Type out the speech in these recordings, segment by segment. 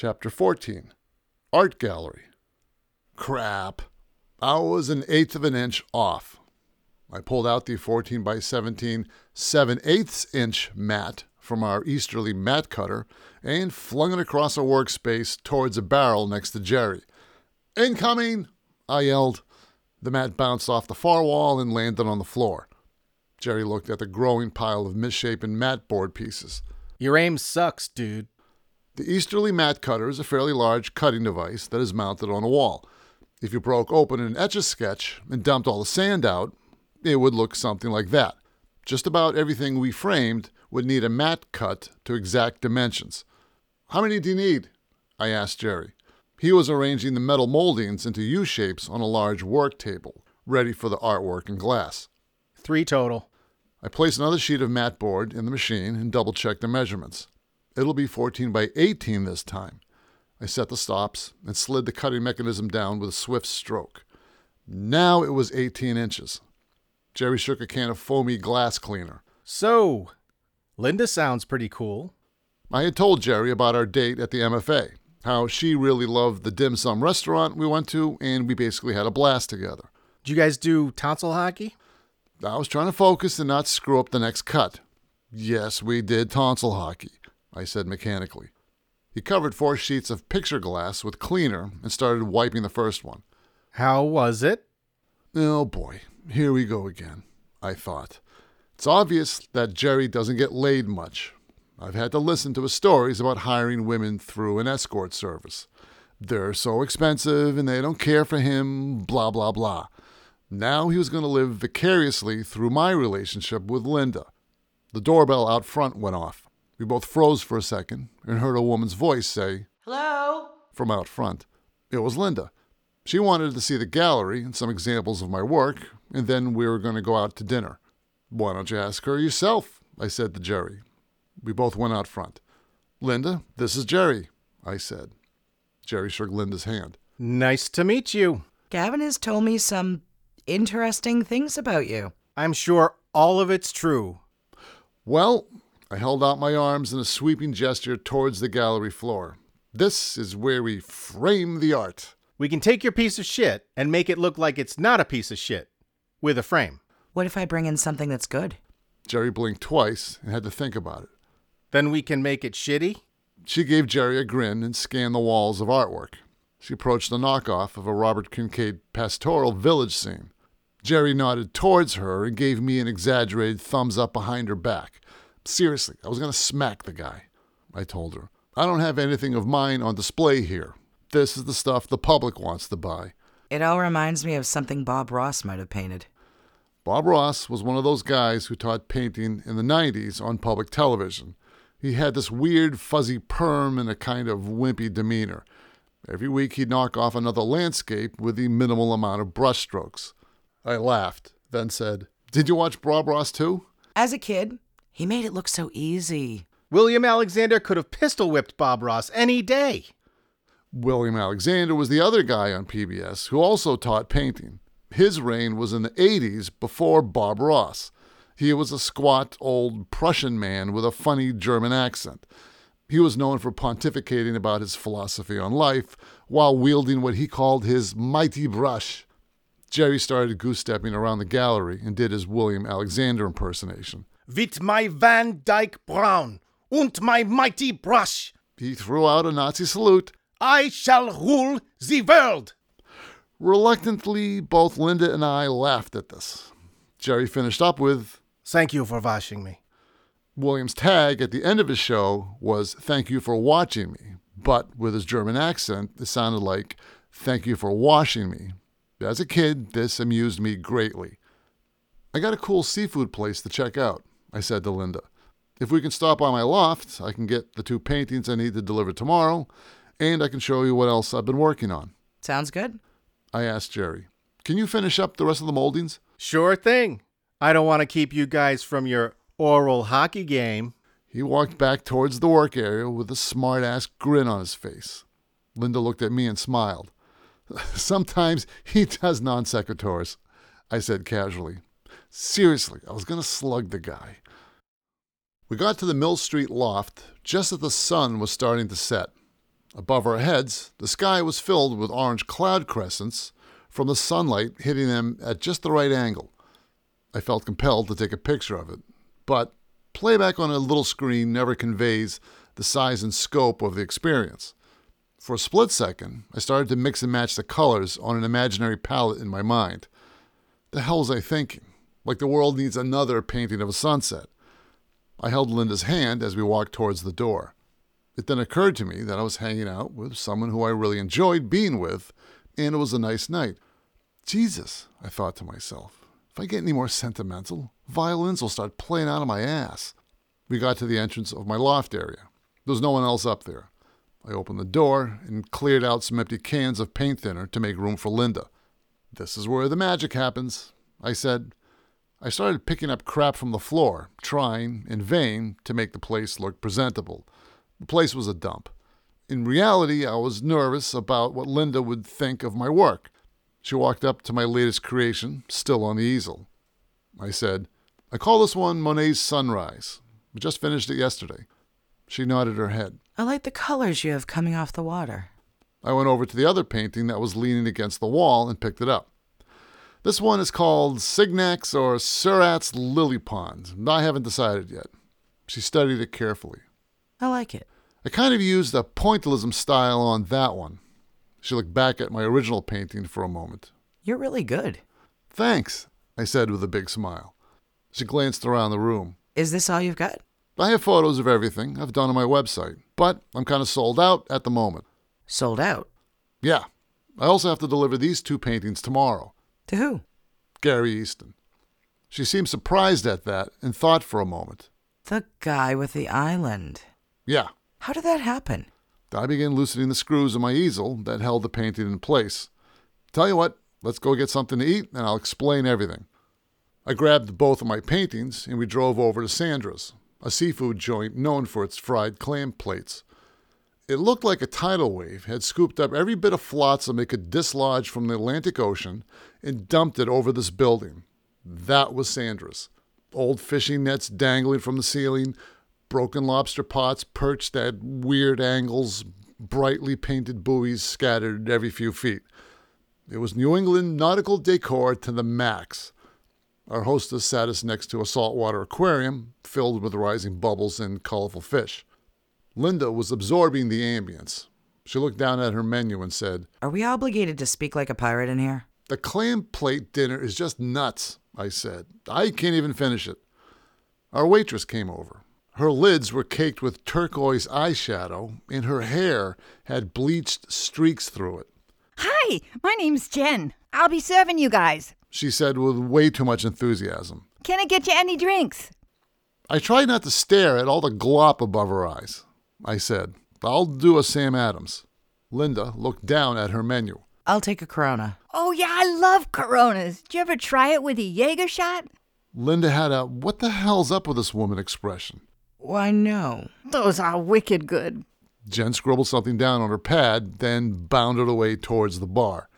Chapter 14 Art Gallery. Crap. I was an eighth of an inch off. I pulled out the 14 by 17 7 eighths inch mat from our easterly mat cutter and flung it across a workspace towards a barrel next to Jerry. Incoming! I yelled. The mat bounced off the far wall and landed on the floor. Jerry looked at the growing pile of misshapen mat board pieces. Your aim sucks, dude. The easterly mat cutter is a fairly large cutting device that is mounted on a wall. If you broke open an etch a sketch and dumped all the sand out, it would look something like that. Just about everything we framed would need a mat cut to exact dimensions. How many do you need? I asked Jerry. He was arranging the metal moldings into U shapes on a large work table, ready for the artwork and glass. Three total. I placed another sheet of mat board in the machine and double checked the measurements. It'll be 14 by 18 this time. I set the stops and slid the cutting mechanism down with a swift stroke. Now it was 18 inches. Jerry shook a can of foamy glass cleaner. So, Linda sounds pretty cool. I had told Jerry about our date at the MFA, how she really loved the dim sum restaurant we went to, and we basically had a blast together. Did you guys do tonsil hockey? I was trying to focus and not screw up the next cut. Yes, we did tonsil hockey, I said mechanically. He covered four sheets of picture glass with cleaner and started wiping the first one. How was it? Oh boy, here we go again, I thought. It's obvious that Jerry doesn't get laid much. I've had to listen to his stories about hiring women through an escort service. They're so expensive and they don't care for him, blah, blah, blah. Now he was going to live vicariously through my relationship with Linda. The doorbell out front went off. We both froze for a second and heard a woman's voice say, Hello? from out front. It was Linda. She wanted to see the gallery and some examples of my work, and then we were going to go out to dinner. Why don't you ask her yourself? I said to Jerry. We both went out front. Linda, this is Jerry, I said. Jerry shook Linda's hand. Nice to meet you. Gavin has told me some interesting things about you. I'm sure all of it's true. Well, I held out my arms in a sweeping gesture towards the gallery floor. This is where we frame the art. We can take your piece of shit and make it look like it's not a piece of shit with a frame. What if I bring in something that's good? Jerry blinked twice and had to think about it. Then we can make it shitty? She gave Jerry a grin and scanned the walls of artwork. She approached a knockoff of a Robert Kincaid pastoral village scene. Jerry nodded towards her and gave me an exaggerated thumbs up behind her back. Seriously, I was going to smack the guy. I told her. I don't have anything of mine on display here. This is the stuff the public wants to buy. It all reminds me of something Bob Ross might have painted. Bob Ross was one of those guys who taught painting in the 90s on public television. He had this weird, fuzzy perm and a kind of wimpy demeanor. Every week he'd knock off another landscape with the minimal amount of brushstrokes. I laughed, then said, Did you watch Bob Ross too? As a kid, he made it look so easy. William Alexander could have pistol whipped Bob Ross any day. William Alexander was the other guy on PBS who also taught painting. His reign was in the 80s before Bob Ross. He was a squat old Prussian man with a funny German accent. He was known for pontificating about his philosophy on life while wielding what he called his mighty brush. Jerry started goose stepping around the gallery and did his William Alexander impersonation. With my Van Dyke Brown und my mighty brush, He threw out a Nazi salute. I shall rule the world. Reluctantly, both Linda and I laughed at this. Jerry finished up with Thank you for washing me. William's tag at the end of his show was Thank you for watching me, but with his German accent, it sounded like Thank you for washing me. As a kid, this amused me greatly. I got a cool seafood place to check out, I said to Linda. If we can stop by my loft, I can get the two paintings I need to deliver tomorrow, and I can show you what else I've been working on. Sounds good? I asked Jerry. Can you finish up the rest of the moldings? Sure thing. I don't want to keep you guys from your oral hockey game. He walked back towards the work area with a smart ass grin on his face. Linda looked at me and smiled. Sometimes he does non sequiturs, I said casually. Seriously, I was going to slug the guy. We got to the Mill Street loft just as the sun was starting to set. Above our heads, the sky was filled with orange cloud crescents from the sunlight hitting them at just the right angle. I felt compelled to take a picture of it, but playback on a little screen never conveys the size and scope of the experience. For a split second, I started to mix and match the colors on an imaginary palette in my mind. The hell was I thinking? Like the world needs another painting of a sunset. I held Linda's hand as we walked towards the door. It then occurred to me that I was hanging out with someone who I really enjoyed being with, and it was a nice night. Jesus, I thought to myself, if I get any more sentimental, violins will start playing out of my ass. We got to the entrance of my loft area. There was no one else up there. I opened the door and cleared out some empty cans of paint thinner to make room for Linda. This is where the magic happens, I said. I started picking up crap from the floor, trying, in vain, to make the place look presentable. The place was a dump. In reality, I was nervous about what Linda would think of my work. She walked up to my latest creation, still on the easel. I said, I call this one Monet's Sunrise. We just finished it yesterday. She nodded her head. I like the colors you have coming off the water. I went over to the other painting that was leaning against the wall and picked it up. This one is called Signac's or Seurat's Lily Pond. I haven't decided yet. She studied it carefully. I like it. I kind of used a pointillism style on that one. She looked back at my original painting for a moment. You're really good. Thanks, I said with a big smile. She glanced around the room. Is this all you've got? I have photos of everything I've done on my website, but I'm kind of sold out at the moment. Sold out. Yeah. I also have to deliver these two paintings tomorrow. To who? Gary Easton. She seemed surprised at that and thought for a moment. The guy with the island. Yeah. How did that happen? I began loosening the screws of my easel that held the painting in place. Tell you what, let's go get something to eat and I'll explain everything. I grabbed both of my paintings and we drove over to Sandra's, a seafood joint known for its fried clam plates. It looked like a tidal wave had scooped up every bit of flotsam it could dislodge from the Atlantic Ocean and dumped it over this building. That was Sandra's. Old fishing nets dangling from the ceiling, broken lobster pots perched at weird angles, brightly painted buoys scattered every few feet. It was New England nautical decor to the max. Our hostess sat us next to a saltwater aquarium filled with rising bubbles and colorful fish. Linda was absorbing the ambience. She looked down at her menu and said, Are we obligated to speak like a pirate in here? The clam plate dinner is just nuts, I said. I can't even finish it. Our waitress came over. Her lids were caked with turquoise eyeshadow, and her hair had bleached streaks through it. Hi, my name's Jen. I'll be serving you guys. She said with way too much enthusiasm. Can I get you any drinks? I tried not to stare at all the glop above her eyes. I said, I'll do a Sam Adams. Linda looked down at her menu. I'll take a Corona. Oh, yeah, I love Coronas. Did you ever try it with a Jaeger shot? Linda had a what the hell's up with this woman expression. Why, no. Those are wicked good. Jen scribbled something down on her pad, then bounded away towards the bar.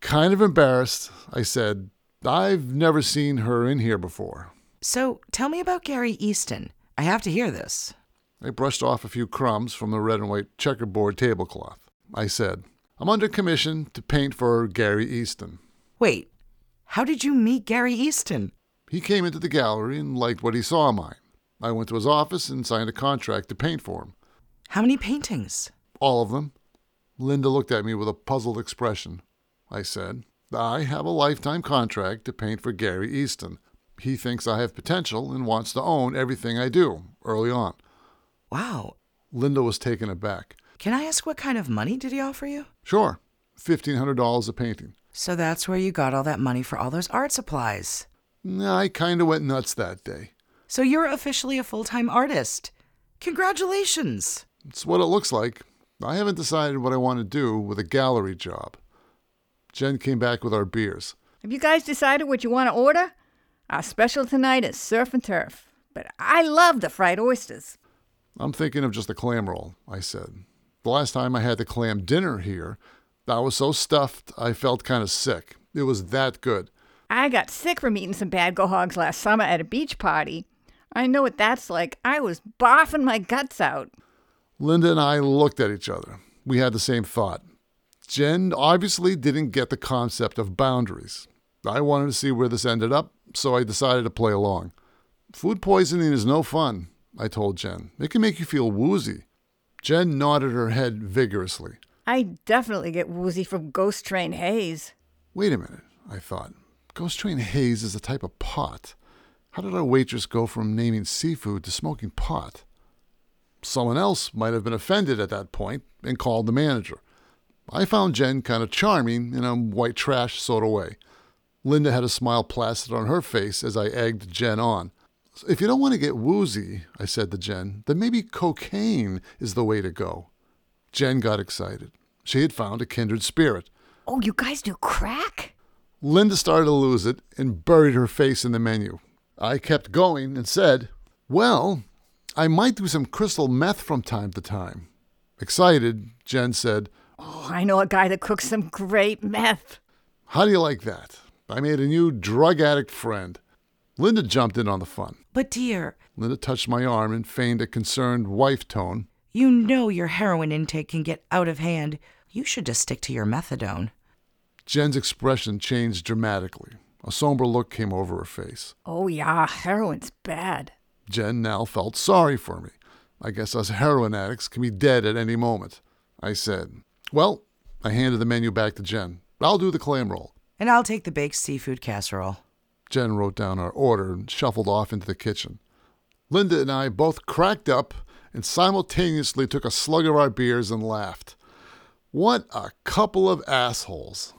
Kind of embarrassed, I said, I've never seen her in here before. So tell me about Gary Easton. I have to hear this. I brushed off a few crumbs from the red and white checkerboard tablecloth. I said, I'm under commission to paint for Gary Easton. Wait, how did you meet Gary Easton? He came into the gallery and liked what he saw of mine. I went to his office and signed a contract to paint for him. How many paintings? All of them. Linda looked at me with a puzzled expression. I said, I have a lifetime contract to paint for Gary Easton. He thinks I have potential and wants to own everything I do early on. Wow. Linda was taken aback. Can I ask what kind of money did he offer you? Sure, $1,500 a painting. So that's where you got all that money for all those art supplies. I kind of went nuts that day. So you're officially a full time artist. Congratulations. It's what it looks like. I haven't decided what I want to do with a gallery job. Jen came back with our beers. Have you guys decided what you want to order? Our special tonight is surf and turf. But I love the fried oysters. I'm thinking of just a clam roll, I said. The last time I had the clam dinner here, I was so stuffed I felt kind of sick. It was that good. I got sick from eating some bad quahogs last summer at a beach party. I know what that's like. I was boffing my guts out. Linda and I looked at each other. We had the same thought. Jen obviously didn't get the concept of boundaries. I wanted to see where this ended up, so I decided to play along. Food poisoning is no fun, I told Jen. It can make you feel woozy. Jen nodded her head vigorously. I definitely get woozy from Ghost Train haze. Wait a minute, I thought. Ghost Train Haze is a type of pot. How did our waitress go from naming seafood to smoking pot? Someone else might have been offended at that point and called the manager. I found Jen kind of charming in a white trash sort of way. Linda had a smile plastered on her face as I egged Jen on. If you don't want to get woozy, I said to Jen, then maybe cocaine is the way to go. Jen got excited. She had found a kindred spirit. Oh, you guys do crack? Linda started to lose it and buried her face in the menu. I kept going and said, Well, I might do some crystal meth from time to time. Excited, Jen said, Oh, I know a guy that cooks some great meth. How do you like that? I made a new drug addict friend. Linda jumped in on the fun. But, dear, Linda touched my arm and feigned a concerned wife tone. you know your heroin intake can get out of hand. You should just stick to your methadone. Jen's expression changed dramatically. A somber look came over her face. Oh, yeah, heroin's bad. Jen now felt sorry for me. I guess us heroin addicts can be dead at any moment. I said, Well, I handed the menu back to Jen. I'll do the clam roll. And I'll take the baked seafood casserole. Jen wrote down our order and shuffled off into the kitchen. Linda and I both cracked up and simultaneously took a slug of our beers and laughed. What a couple of assholes.